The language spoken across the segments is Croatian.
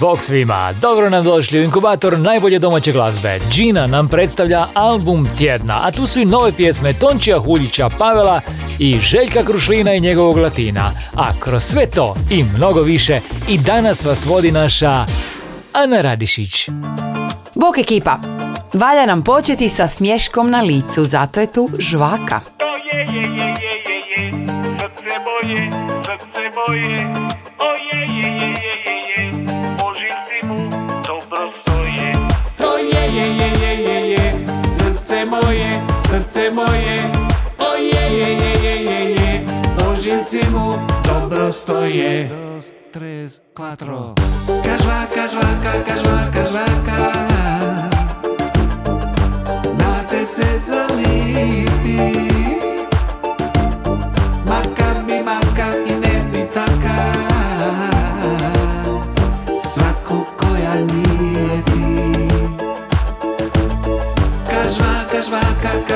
Bog svima, dobro nam došli u inkubator najbolje domaće glazbe. Gina nam predstavlja album tjedna, a tu su i nove pjesme Tončija Huljića, Pavela i Željka Krušlina i njegovog Latina. A kroz sve to i mnogo više i danas vas vodi naša Ana Radišić. Bok ekipa! Valja nam početi sa smješkom na licu, zato je tu žvaka. je, je, je, je, je, je, srce moje, srce moje, srce moje, srce moje, o je, je, je, je, je, je, po živci mu dobro stoje. Dos, tres, cuatro. Kažvaka, žvaka, kažvaka, žvaka, na te se zalipi.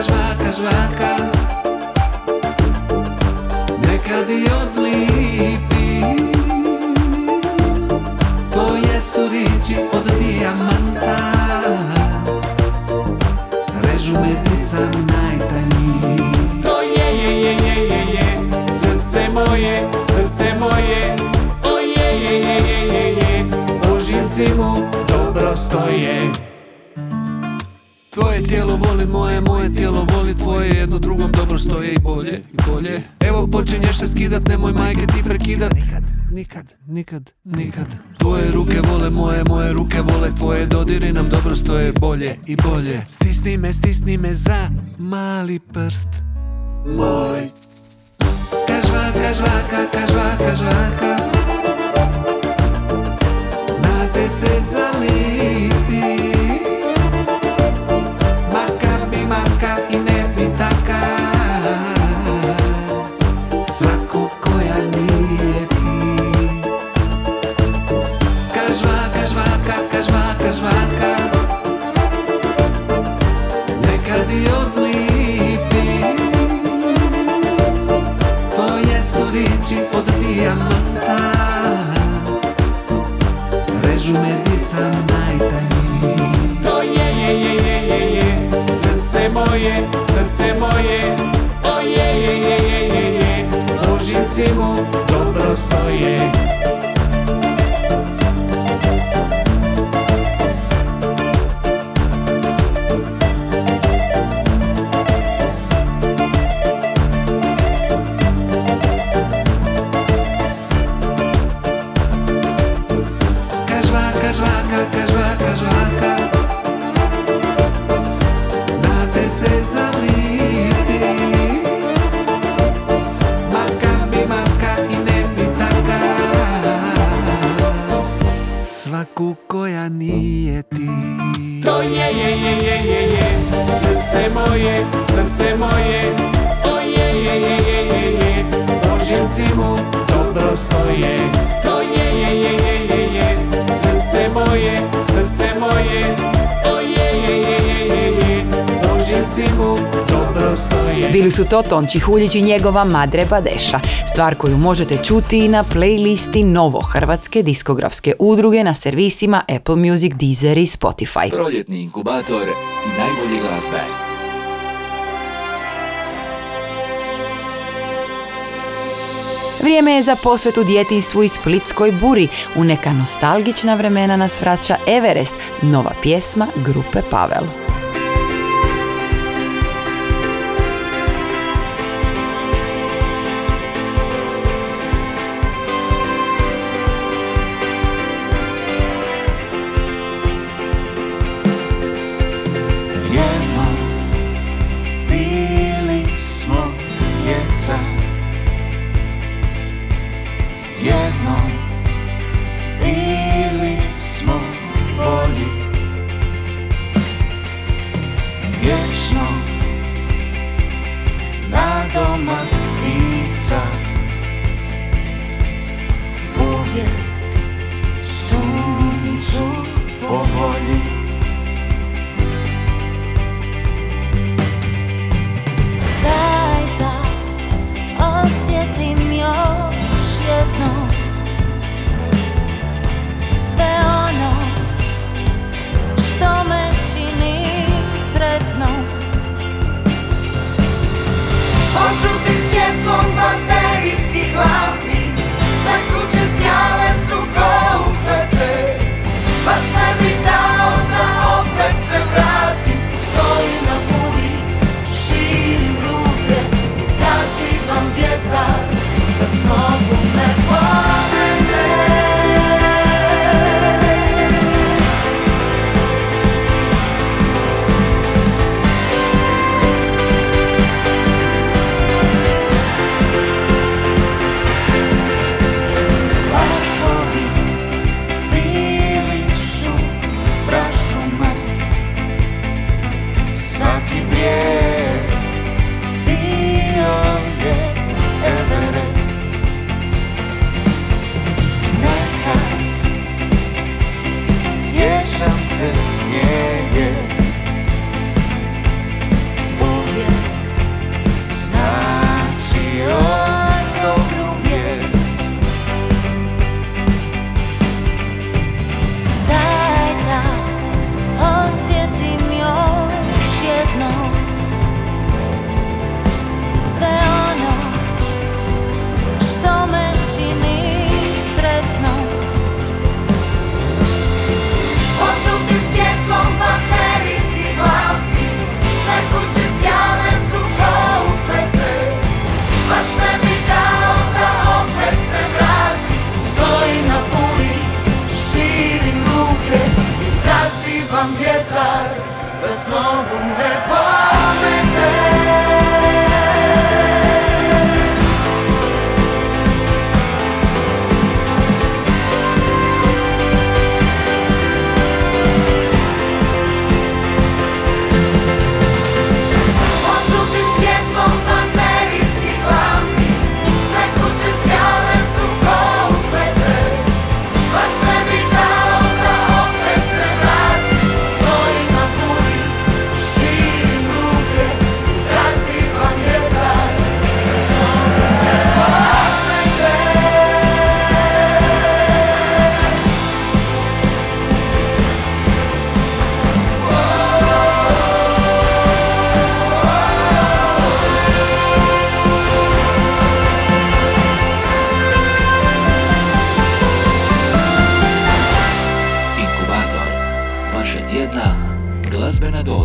Žvaka, kažvaka, žvaka. Nekad i odlipi. To jesu riječi od dijamanta. Režu me di sam najtanjiji To je, je, je, je, je, je. Srce moje, srce moje. O je, je, je, je, je, je. Po živci mu dobro stoje tijelo voli moje, moje tijelo voli tvoje Jedno drugom dobro stoje i bolje, i bolje. Evo počinješ se skidat, nemoj majke ti prekidat. Nikad, nikad, nikad, nikad. Tvoje ruke vole moje, moje ruke vole tvoje Dodiri nam dobro stoje bolje i bolje. Stisni me, stisni me za mali prst. Moj. Kažvaka, žvaka, kažvaka, žvaka Na te se zalipi živci mu dobro stoje to Tonči Huljić i njegova Madre Badeša, stvar koju možete čuti i na playlisti Novo Hrvatske diskografske udruge na servisima Apple Music, Deezer i Spotify. Proljetni inkubator najbolje glazbe. Vrijeme je za posvetu djetinstvu i splitskoj buri. U neka nostalgična vremena nas vraća Everest, nova pjesma grupe Pavel. Jednom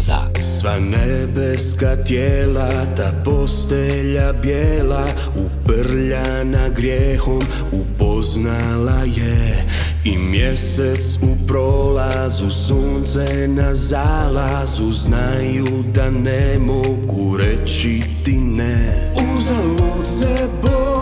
voza Sva nebeska tijela, ta postelja bijela Uprljana grijehom upoznala je I mjesec u prolazu, sunce na zalazu Znaju da ne mogu reći ti ne. Uzalud se boj.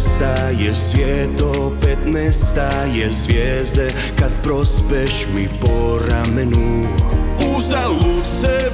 staješ svijet opet nestaje zvijezde. Kad prospeš mi po ramenu. Uzalud se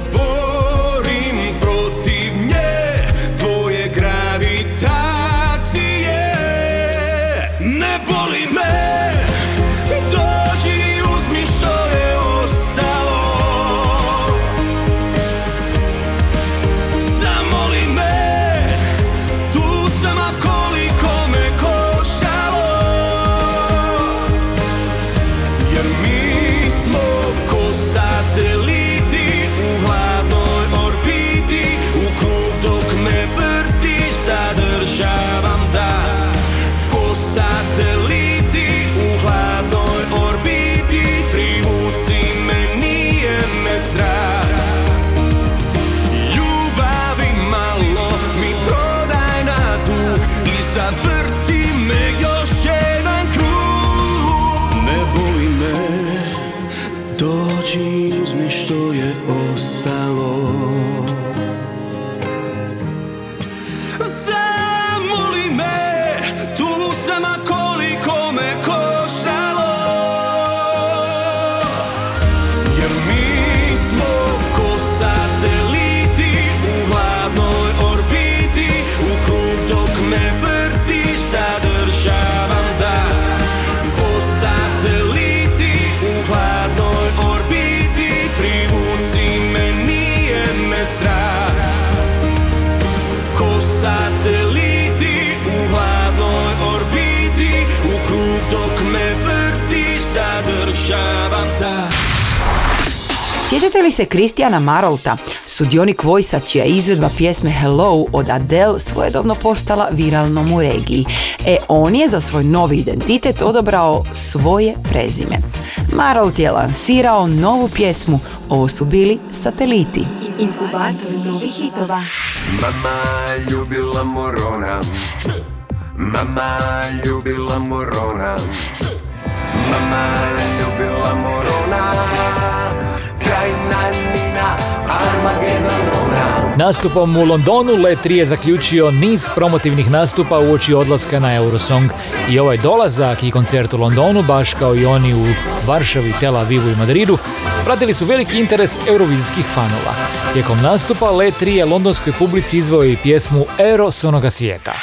Sjećate li se Kristijana Marolta, sudionik Vojsa čija izvedba pjesme Hello od Adele svojedobno postala viralnom u regiji? E, on je za svoj novi identitet odabrao svoje prezime. Marolt je lansirao novu pjesmu, ovo su bili Sateliti. Inkubator novih hitova. Mama ljubila morona, mama ljubila morona, Mama ljubila morona Nastupom u Londonu Let je zaključio niz promotivnih nastupa uoči odlaska na Eurosong i ovaj dolazak i koncert u Londonu, baš kao i oni u Varšavi, Tel Avivu i Madridu, pratili su veliki interes eurovizijskih fanova. Tijekom nastupa Le 3 je londonskoj publici izveo i pjesmu Eros s onoga svijeta.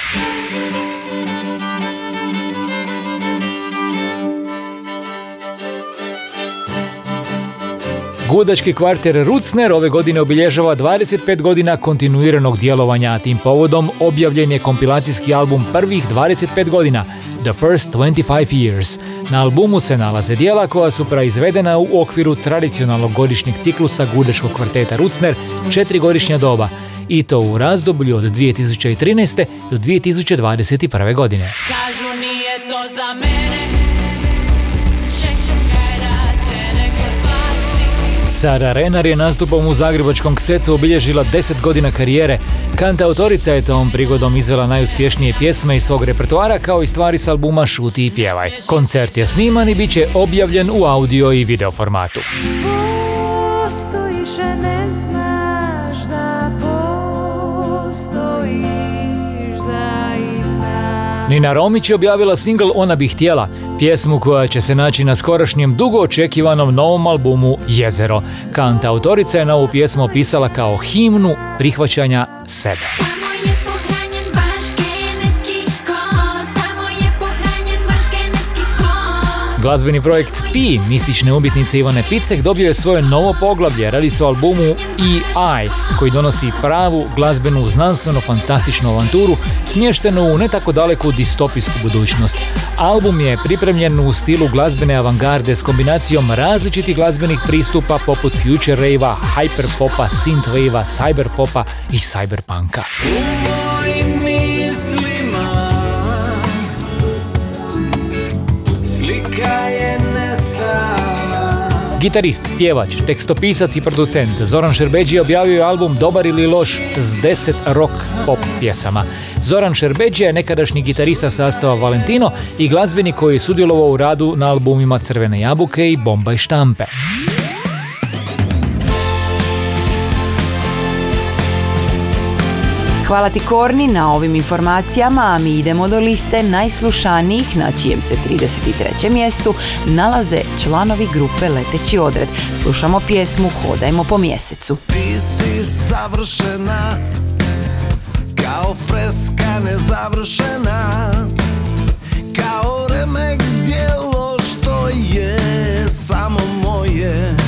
Gudački kvarter Rucner ove godine obilježava 25 godina kontinuiranog djelovanja, a tim povodom objavljen je kompilacijski album prvih 25 godina, The First 25 Years. Na albumu se nalaze dijela koja su proizvedena u okviru tradicionalnog godišnjeg ciklusa Gudačkog kvarteta Rucner, četiri godišnja doba, i to u razdoblju od 2013. do 2021. godine. Sara Renar je nastupom u zagrebačkom ksetu obilježila 10 godina karijere. Kanta autorica je tom prigodom izvela najuspješnije pjesme iz svog repertoara kao i stvari s albuma Šuti i pjevaj. Koncert je sniman i bit će objavljen u audio i video formatu. Postojiš, a ne znaš da postojiš zaista Nina Romić je objavila singl Ona bi htjela, pjesmu koja će se naći na skorašnjem dugo očekivanom novom albumu Jezero. Kanta autorica je novu pjesmu opisala kao himnu prihvaćanja sebe. Glazbeni projekt Pi, mistične umjetnice Ivane Picek, dobio je svoje novo poglavlje. Radi se o albumu EI, koji donosi pravu glazbenu, znanstveno fantastičnu avanturu, smještenu u ne tako daleku distopijsku budućnost. Album je pripremljen u stilu glazbene avangarde s kombinacijom različitih glazbenih pristupa poput future rave hyperpopa, synthwave cyberpopa i cyberpunka. Gitarist, pjevač, tekstopisac i producent Zoran Šerbeđi objavio je album Dobar ili loš s 10 rock pop pjesama. Zoran Šerbeđi je nekadašnji gitarista sastava Valentino i glazbenik koji je sudjelovao u radu na albumima Crvene jabuke i Bomba i štampe. Hvala ti Korni na ovim informacijama, a mi idemo do liste najslušanijih na čijem se 33. mjestu nalaze članovi grupe Leteći odred. Slušamo pjesmu Hodajmo po mjesecu. Ti si savršena Kao freska nezavršena Kao remek dijelo što je samo Moje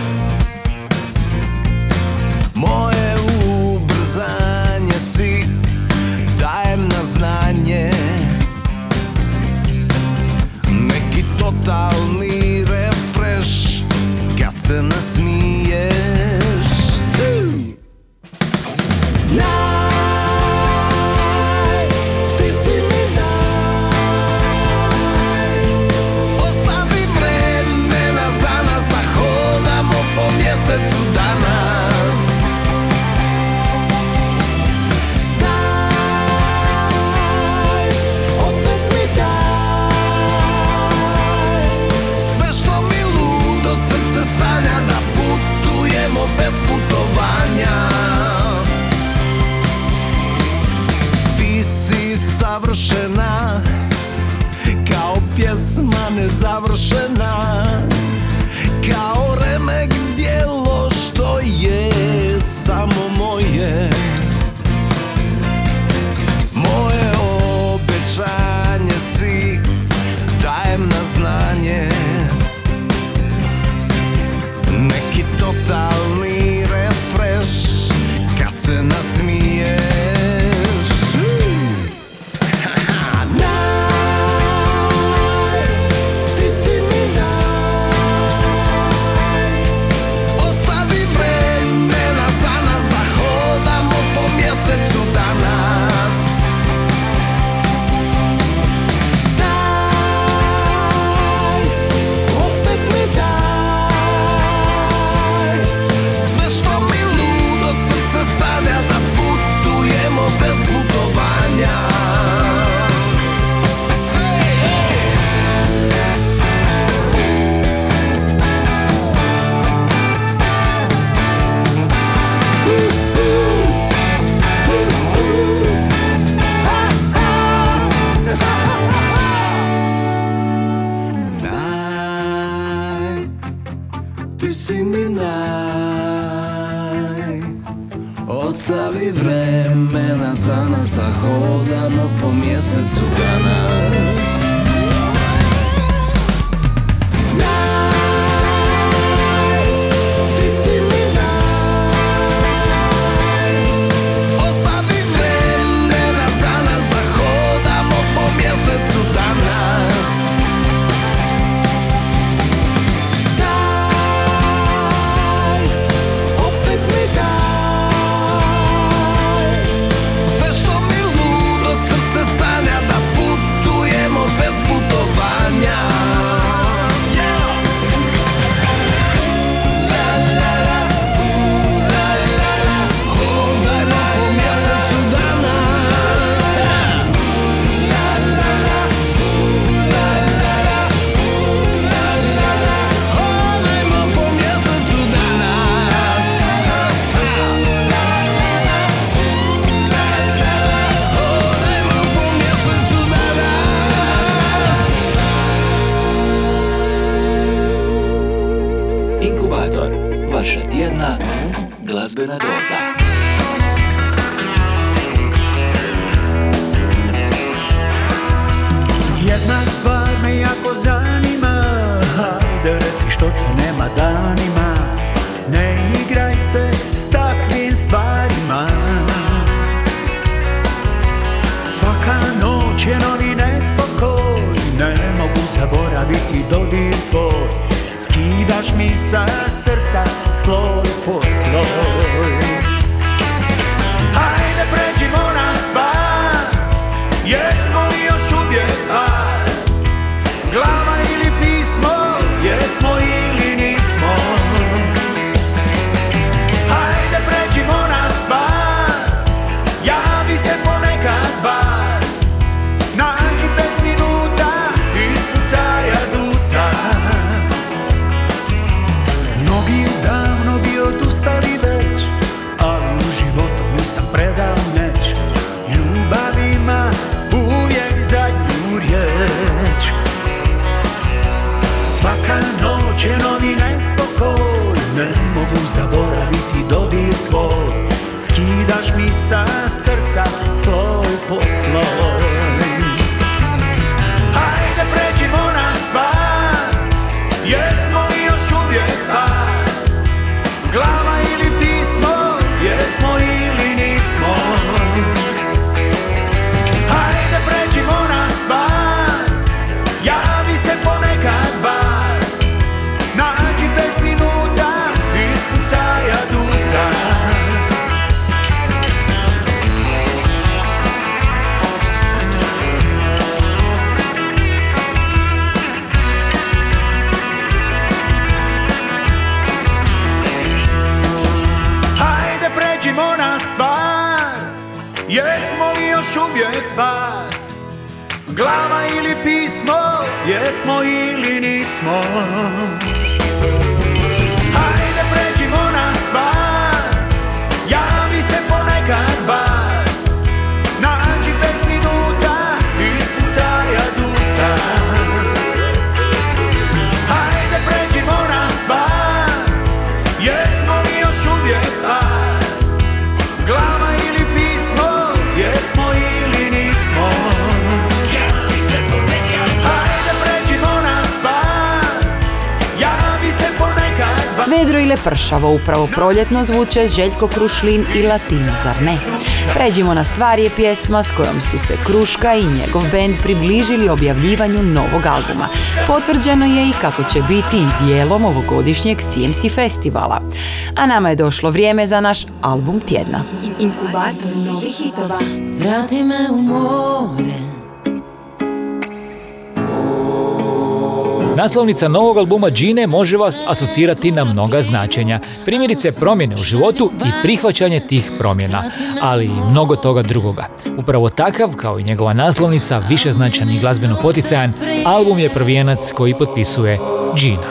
Vedro ili pršavo, upravo proljetno zvuče Željko Krušlin i Latino, zar ne? Pređimo na stvari je pjesma s kojom su se Kruška i njegov bend približili objavljivanju novog albuma. Potvrđeno je i kako će biti i dijelom ovogodišnjeg CMC festivala. A nama je došlo vrijeme za naš album tjedna. Inkubator novih hitova. Vrati me u more Naslovnica novog albuma Džine može vas asocirati na mnoga značenja. Primjerice promjene u životu i prihvaćanje tih promjena, ali i mnogo toga drugoga. Upravo takav, kao i njegova naslovnica, više višeznačan i glazbeno poticajan, album je prvijenac koji potpisuje Džina.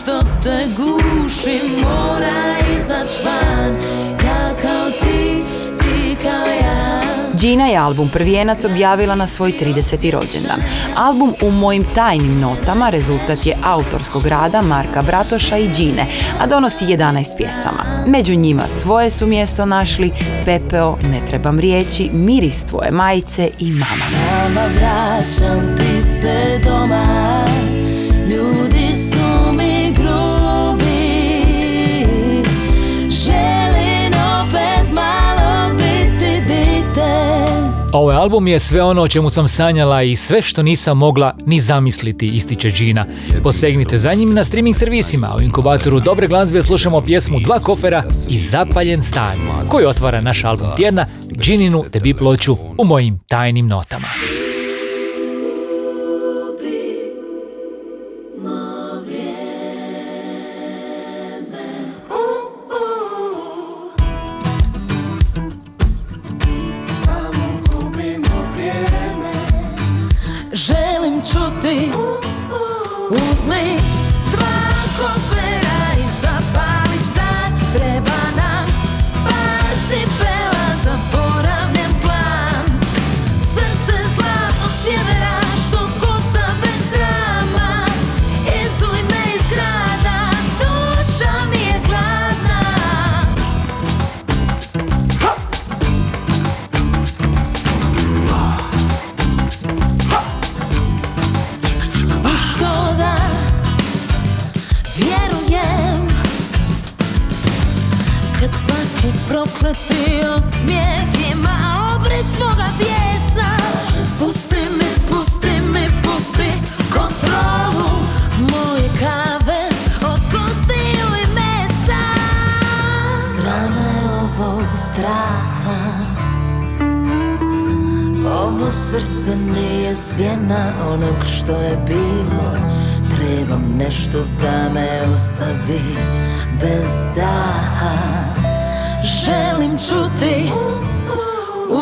Što te guši, mora izaći van kao Gina je album Prvijenac objavila na svoj 30. rođendan. Album U mojim tajnim notama rezultat je autorskog rada Marka Bratoša i Gine, a donosi 11 pjesama. Među njima svoje su mjesto našli Pepeo, Ne trebam riječi, Miris tvoje majice i Mama. Mama vraćam ti se doma Ovaj album je sve ono o čemu sam sanjala i sve što nisam mogla ni zamisliti, ističe Gina. Posegnite za njim na streaming servisima. U inkubatoru dobre glazbe slušamo pjesmu Dva kofera i Zapaljen stan, koji otvara naš album tjedna, Gininu debi ploču u mojim tajnim notama.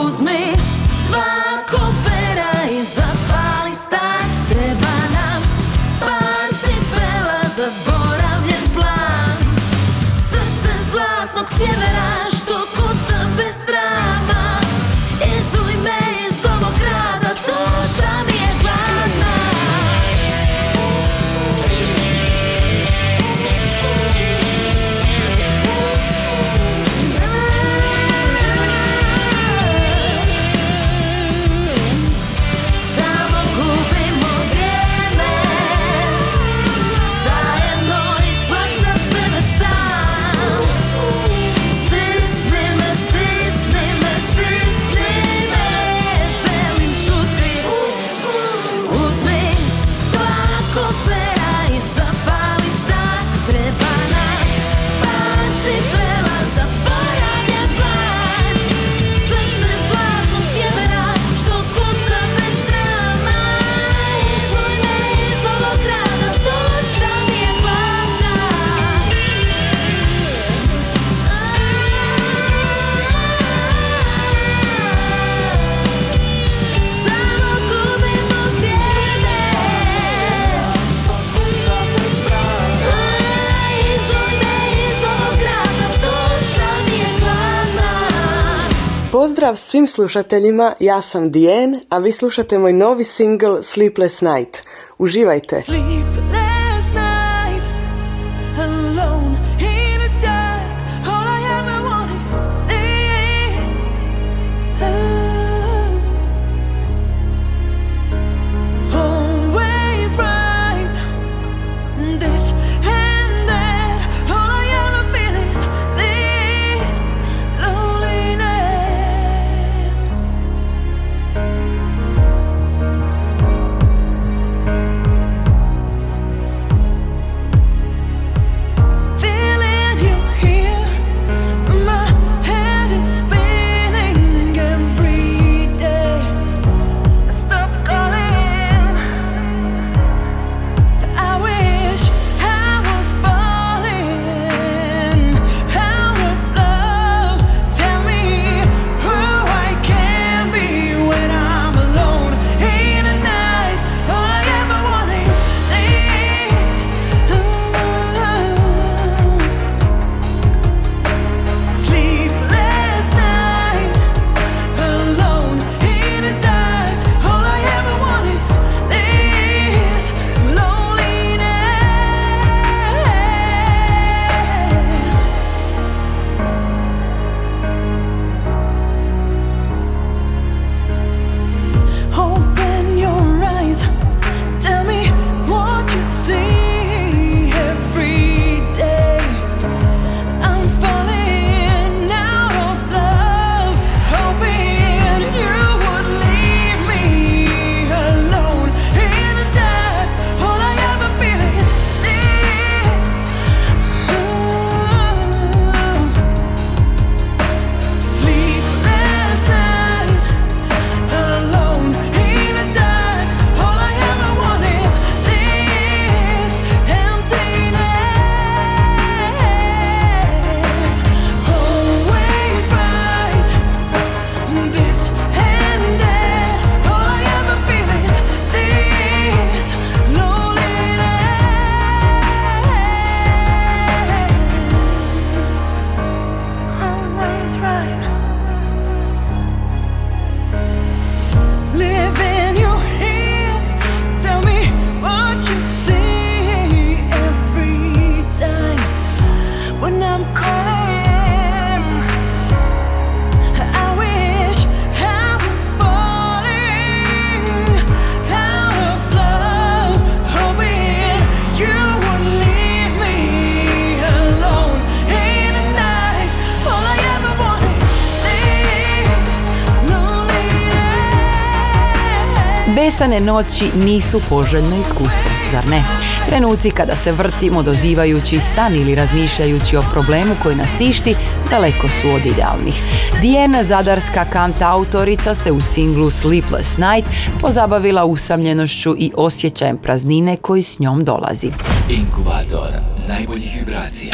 Uzmi. Dva kofera i zapali stan. Treba nam par cipela za boravljen plan. Srce zlatnog sjevera Pozdrav svim slušateljima, ja sam Dijen, a vi slušate moj novi single Sleepless Night. Uživajte! Sleepless Besane noći nisu poželjno iskustvo, zar ne? Trenuci kada se vrtimo dozivajući san ili razmišljajući o problemu koji nas tišti, daleko su od idealnih. Dijena, zadarska kanta autorica, se u singlu Sleepless Night pozabavila usamljenošću i osjećajem praznine koji s njom dolazi. Inkubator najboljih vibracija.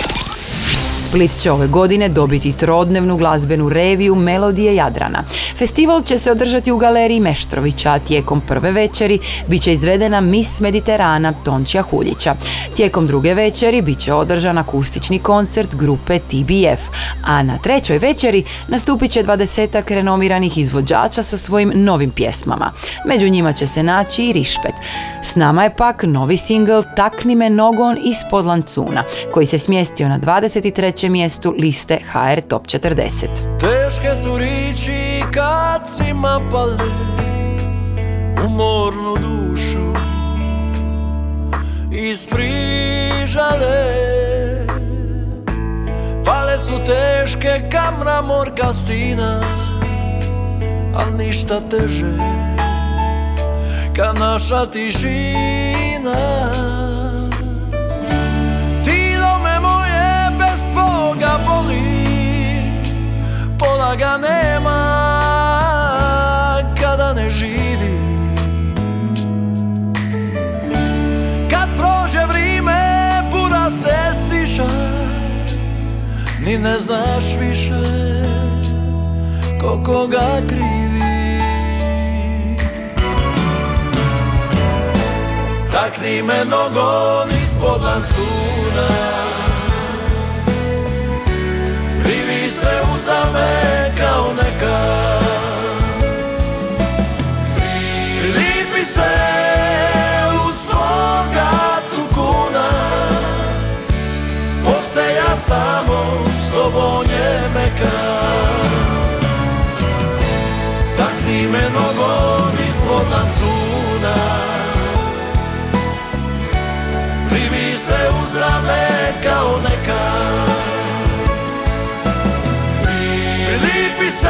Split će ove godine dobiti trodnevnu glazbenu reviju Melodije Jadrana. Festival će se održati u galeriji Meštrovića, a tijekom prve večeri bit će izvedena Miss Mediterana Tončija Huljića. Tijekom druge večeri bit će održan akustični koncert grupe TBF, a na trećoj večeri nastupit će dvadesetak renomiranih izvođača sa svojim novim pjesmama. Među njima će se naći i Rišpet. S nama je pak novi singl Takni me nogon ispod lancuna, koji se smjestio na 23. mjestu liste HR Top 40. Teške su riči kad si mapale umornu dušu isprižale Pale su teške kamna morka stina Al ništa teže Kad naša tišina Ga nema kada ne živi. Kad prođe vrime bura se stiša Ni ne znaš više koliko ga krivi. Takni me nogon ispod lancuna Se uzame kao neka. Prilipi se u svoga cukuna. Poste ja samo s tobom je meka. Takni me nogom ispod lancuna. Se uzame kao neka Se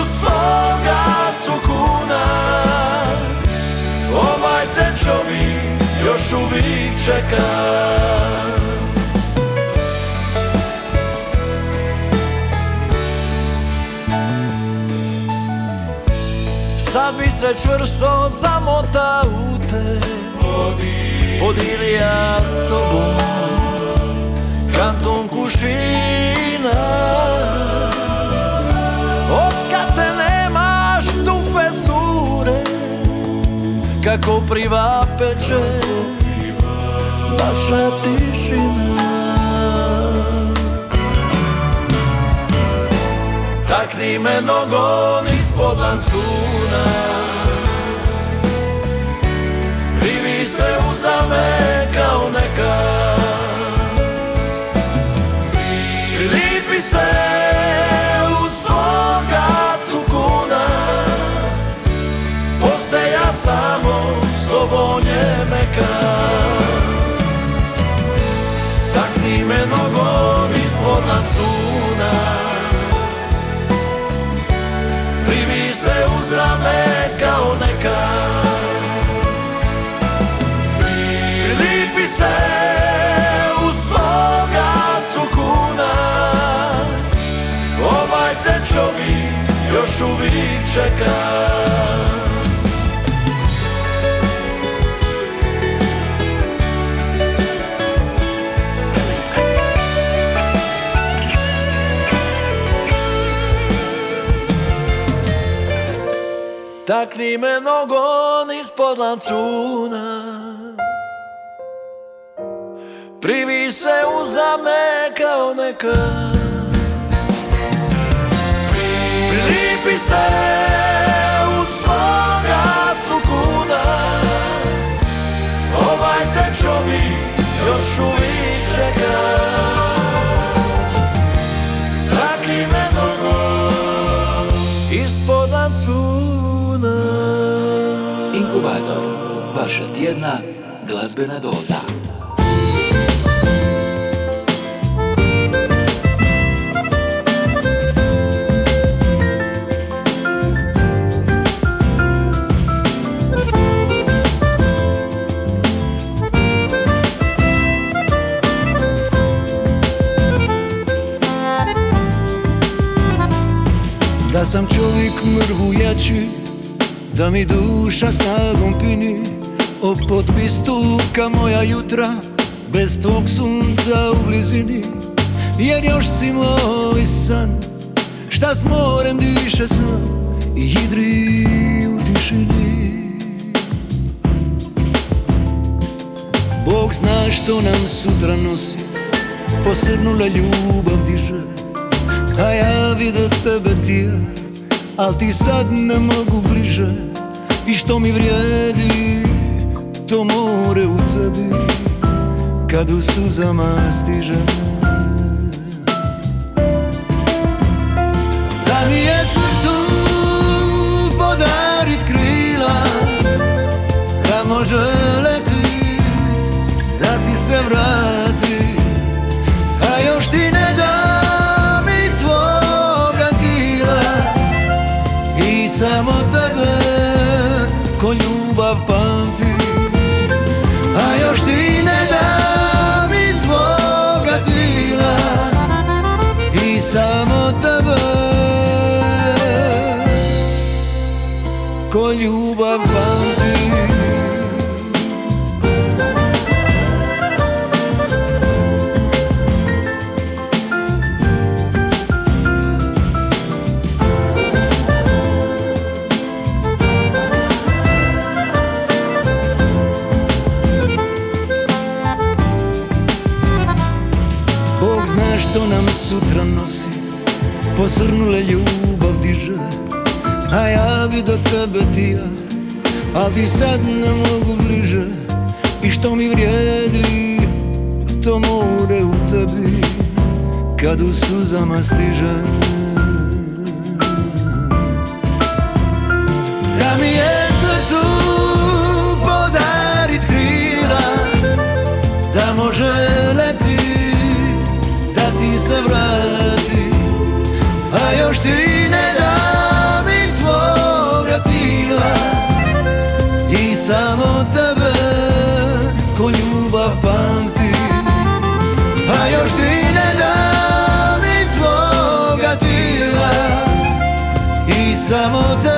u svoga cukuna. Ovaj tečovi još uvijek čeka. Sad bi se čvrsto zamota u te Podili ja s tobom Kanton kušina Od te nemaš tufe sure Kako priva peče Naša tišina. Takni me nogon ispod lancuna. Rivi se uzame kao neka samo s tobom je meka. Takni me nogon ispod lancuna Privi se uzame kao neka. Prilipi se u svoga cukuna. Ovaj tečovi još uvijek čeka Takni me nogon ispod lancuna. Privi se uzame kao neka. Prilipi se u svoga cukuna. Ovaj tečovi još uvijek čeka. Takni me nogon ispod lancuna Inkubator. Vaša tjedna glazbena doza. Da sam čovjek mrvu jači da mi duša snagom pini O potpistuka moja jutra Bez tvog sunca u blizini. Jer još si moj san Šta s morem diše sam I hidri u tišini. Bog zna što nam sutra nosi Posrnula ljubav diže A ja vidio tebe ti Al ti sad ne mogu bliže I što mi vrijedi To more u tebi Kad u suzama stiže. Da mi je srcu podarit krila Da može letit Da ti se vrati ljubav pamti Bog zna što nam sutra nosi Posrnule ljubav diže A ja bi do tebe ti ja Al ti sad ne mogu bliže. I što mi vrijedi To more u tebi Kad u suzama stiže. Da mi je srcu podarit krila Da može letit Da ti se vrati I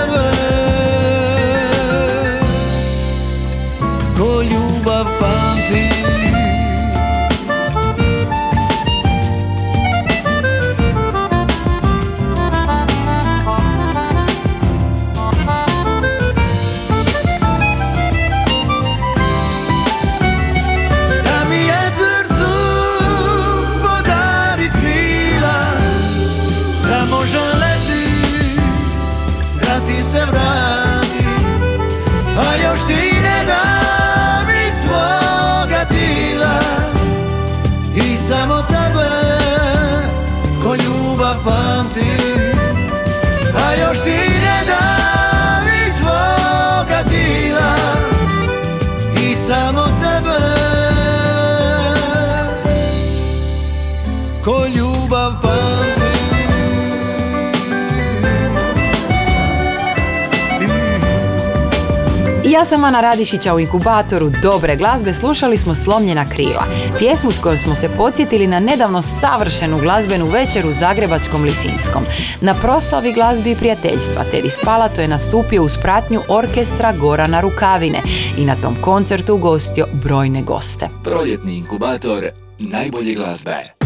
Ja sam Ana Radišića u inkubatoru dobre glazbe slušali smo Slomljena krila, pjesmu s kojom smo se podsjetili na nedavno savršenu glazbenu večer u Zagrebačkom Lisinskom. Na proslavi glazbi i prijateljstva Teddy Spalato je nastupio uz pratnju orkestra Gorana Rukavine i na tom koncertu ugostio brojne goste. Proljetni inkubator najbolje glazbe.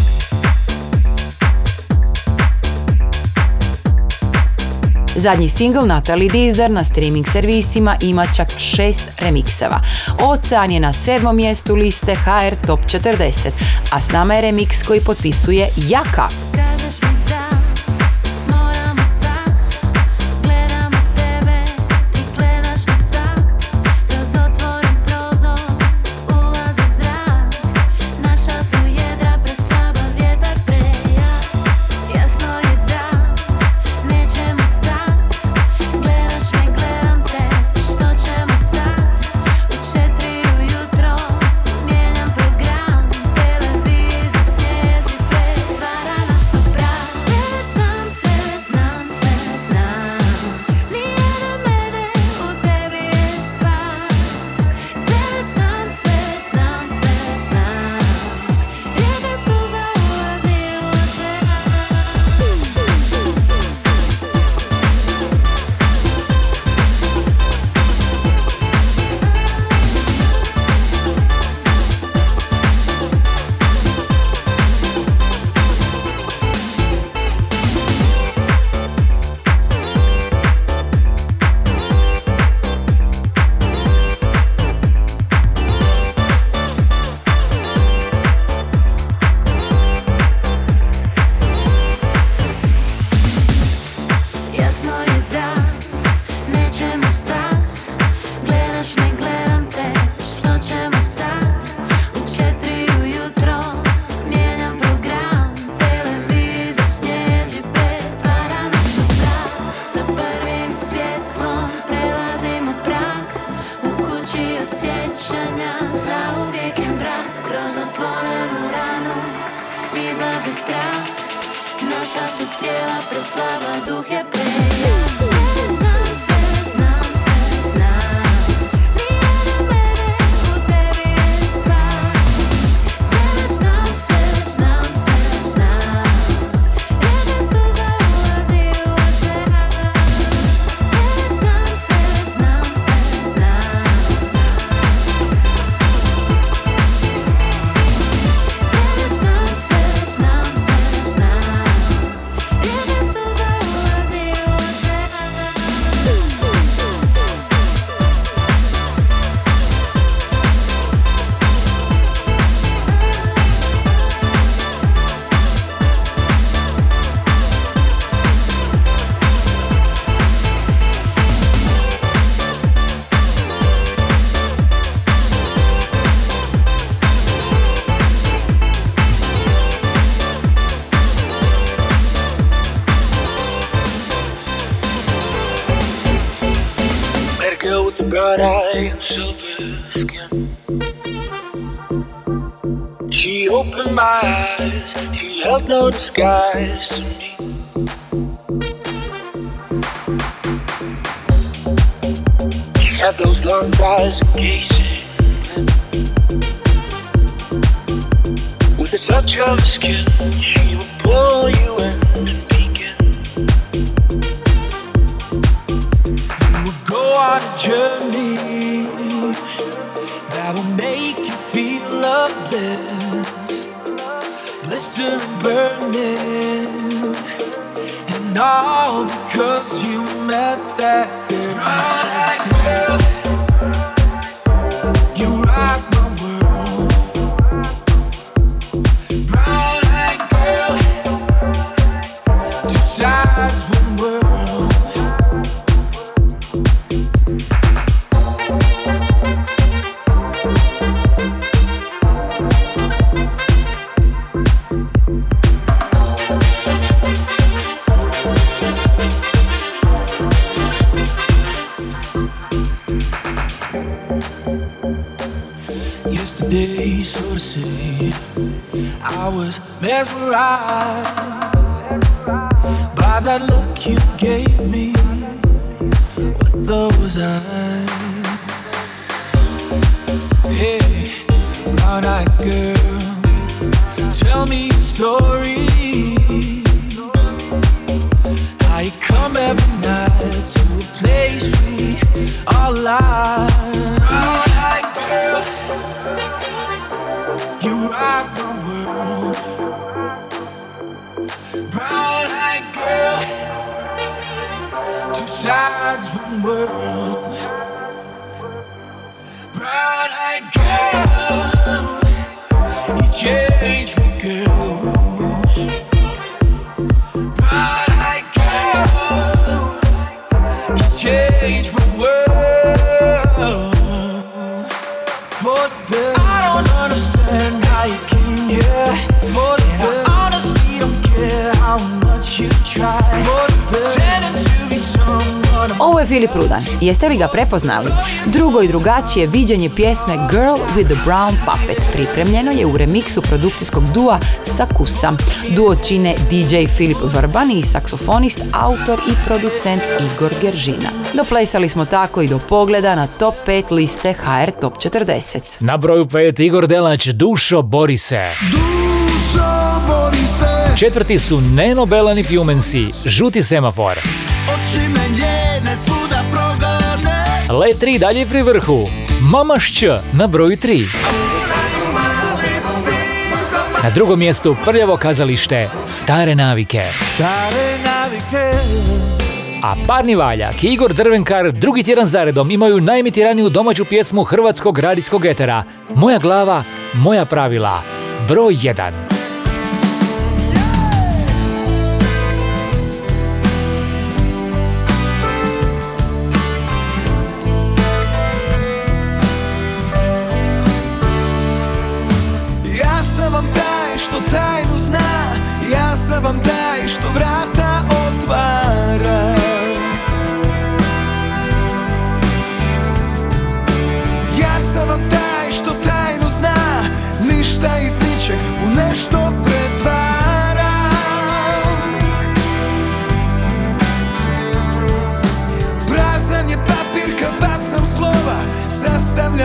Zadnji singl Natalie Deezer na streaming servisima ima čak šest remikseva. Ocean je na sedmom mjestu liste HR Top 40, a s nama je remiks koji potpisuje Jaka. Held no disguise to me. So to say, I was mesmerized by that look you gave me with those eyes. Hey, brown eyed girl, tell me a story. How you come every night to a place we all lie. Sides, one world. Brown eyed girl, you change Filip Rudan. Jeste li ga prepoznali? Drugo i drugačije viđenje pjesme Girl with the Brown Puppet pripremljeno je u remiksu produkcijskog dua Sakusa. Duo čine DJ Filip Vrban i saksofonist, autor i producent Igor Geržina. Doplesali smo tako i do pogleda na top 5 liste HR Top 40. Na broju 5 Igor Delać, Dušo Borise. Dušo Borise. Četvrti su Neno Belani Žuti semafor. Oči me njene su Le 3 далі при верху. Мама що на broju 3. Na drugom mjestu prljavo kazalište Stare navike. Stare navike. A parni valjak i Igor Drvenkar drugi tjedan zaredom imaju najmitiraniju domaću pjesmu hrvatskog radijskog etera Moja glava, moja pravila, broj 1.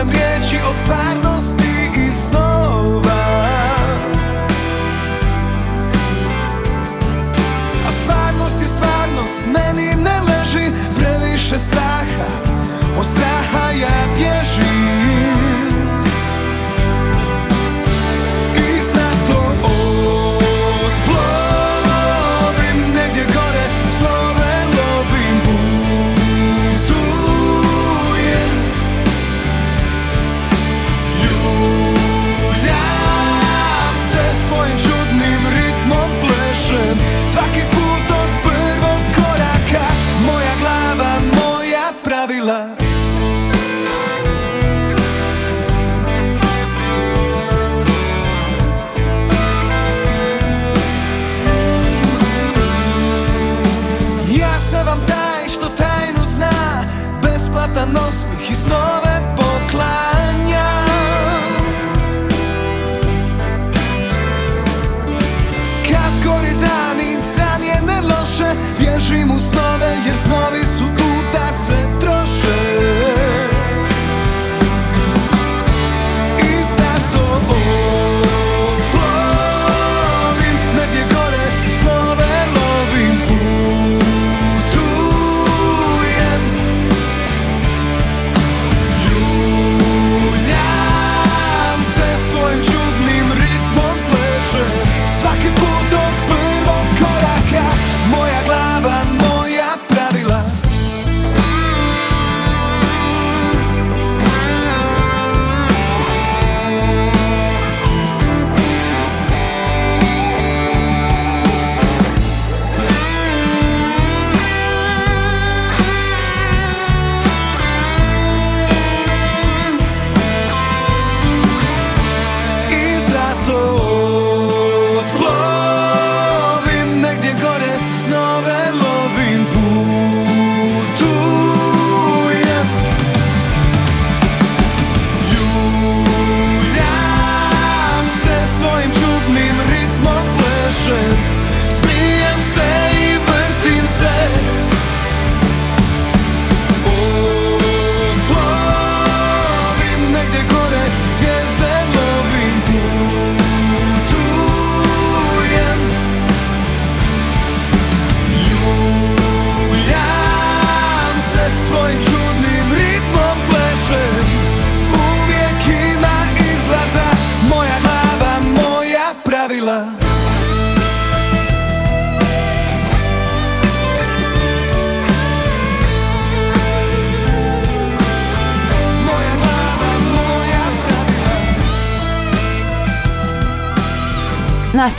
stavljam riječi o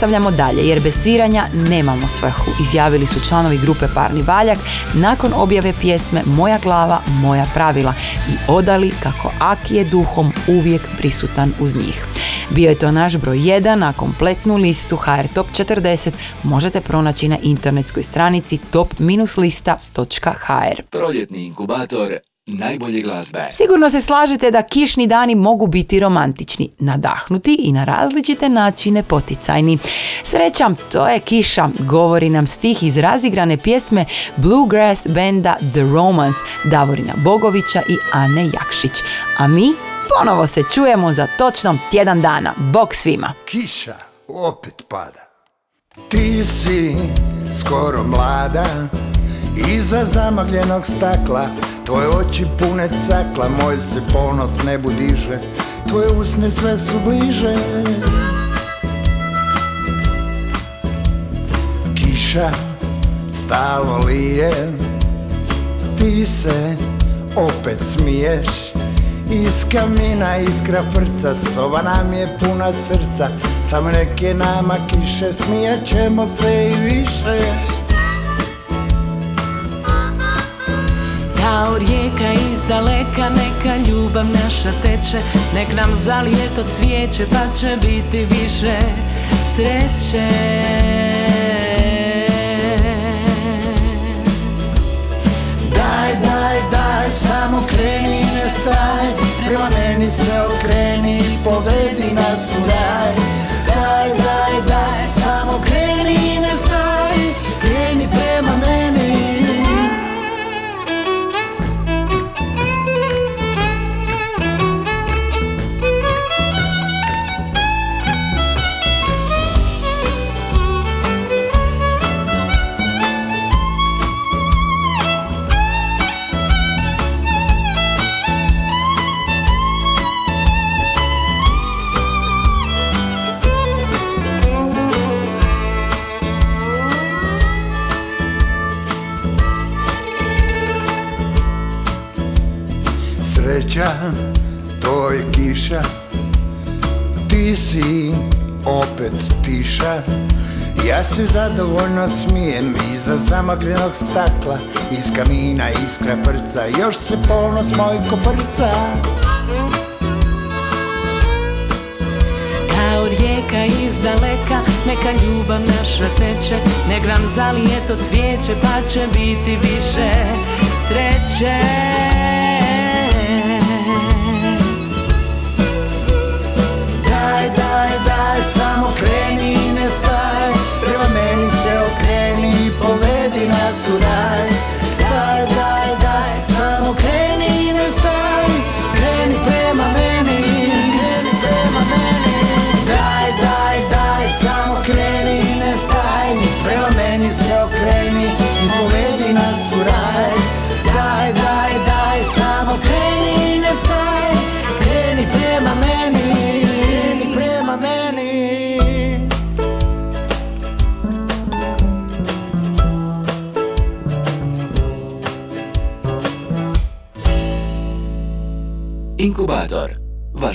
Nastavljamo dalje jer bez sviranja nemamo svrhu, izjavili su članovi grupe Parni Valjak nakon objave pjesme Moja glava, moja pravila i odali kako Aki je duhom uvijek prisutan uz njih. Bio je to naš broj 1, na kompletnu listu HR Top 40 možete pronaći na internetskoj stranici top-lista.hr. Proljetni inkubator najbolje glazbe. Sigurno se slažete da kišni dani mogu biti romantični, nadahnuti i na različite načine poticajni. Srećam, to je kiša, govori nam stih iz razigrane pjesme Bluegrass benda The Romance Davorina Bogovića i Ane Jakšić. A mi ponovo se čujemo za točno tjedan dana. Bog svima! Kiša opet pada Ti si skoro mlada Iza zamagljenog stakla Tvoje oči pune cakla Moj se ponos nebu diže. Tvoje usne sve su bliže. Kiša stalo lije Ti se opet smiješ. Iz kamina iskra frca, soba nam je puna srca. Samo neke nama kiše, smijat ćemo se i više Kao rijeka iz daleka neka ljubav naša teče. Nek nam zalije to cvijeće pa će biti više sreće. Daj, daj, daj, samo kreni i ne staj Prema se okreni povedi nas u raj. Daj, daj, daj, sreća, to je kiša. Ti si opet tiša. Ja se zadovoljno smijem Iza zamagljenog stakla Iz kamina iskra prca Još se ponos moj koprca. Kao rijeka iz daleka Neka ljubav naša teče. Nek nam zalije to cvijeće Pa će biti više sreće samo kreni i ne staj Prema meni se okreni i povedi nas u raj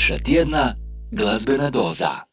Vaša tjedna glazbena doza.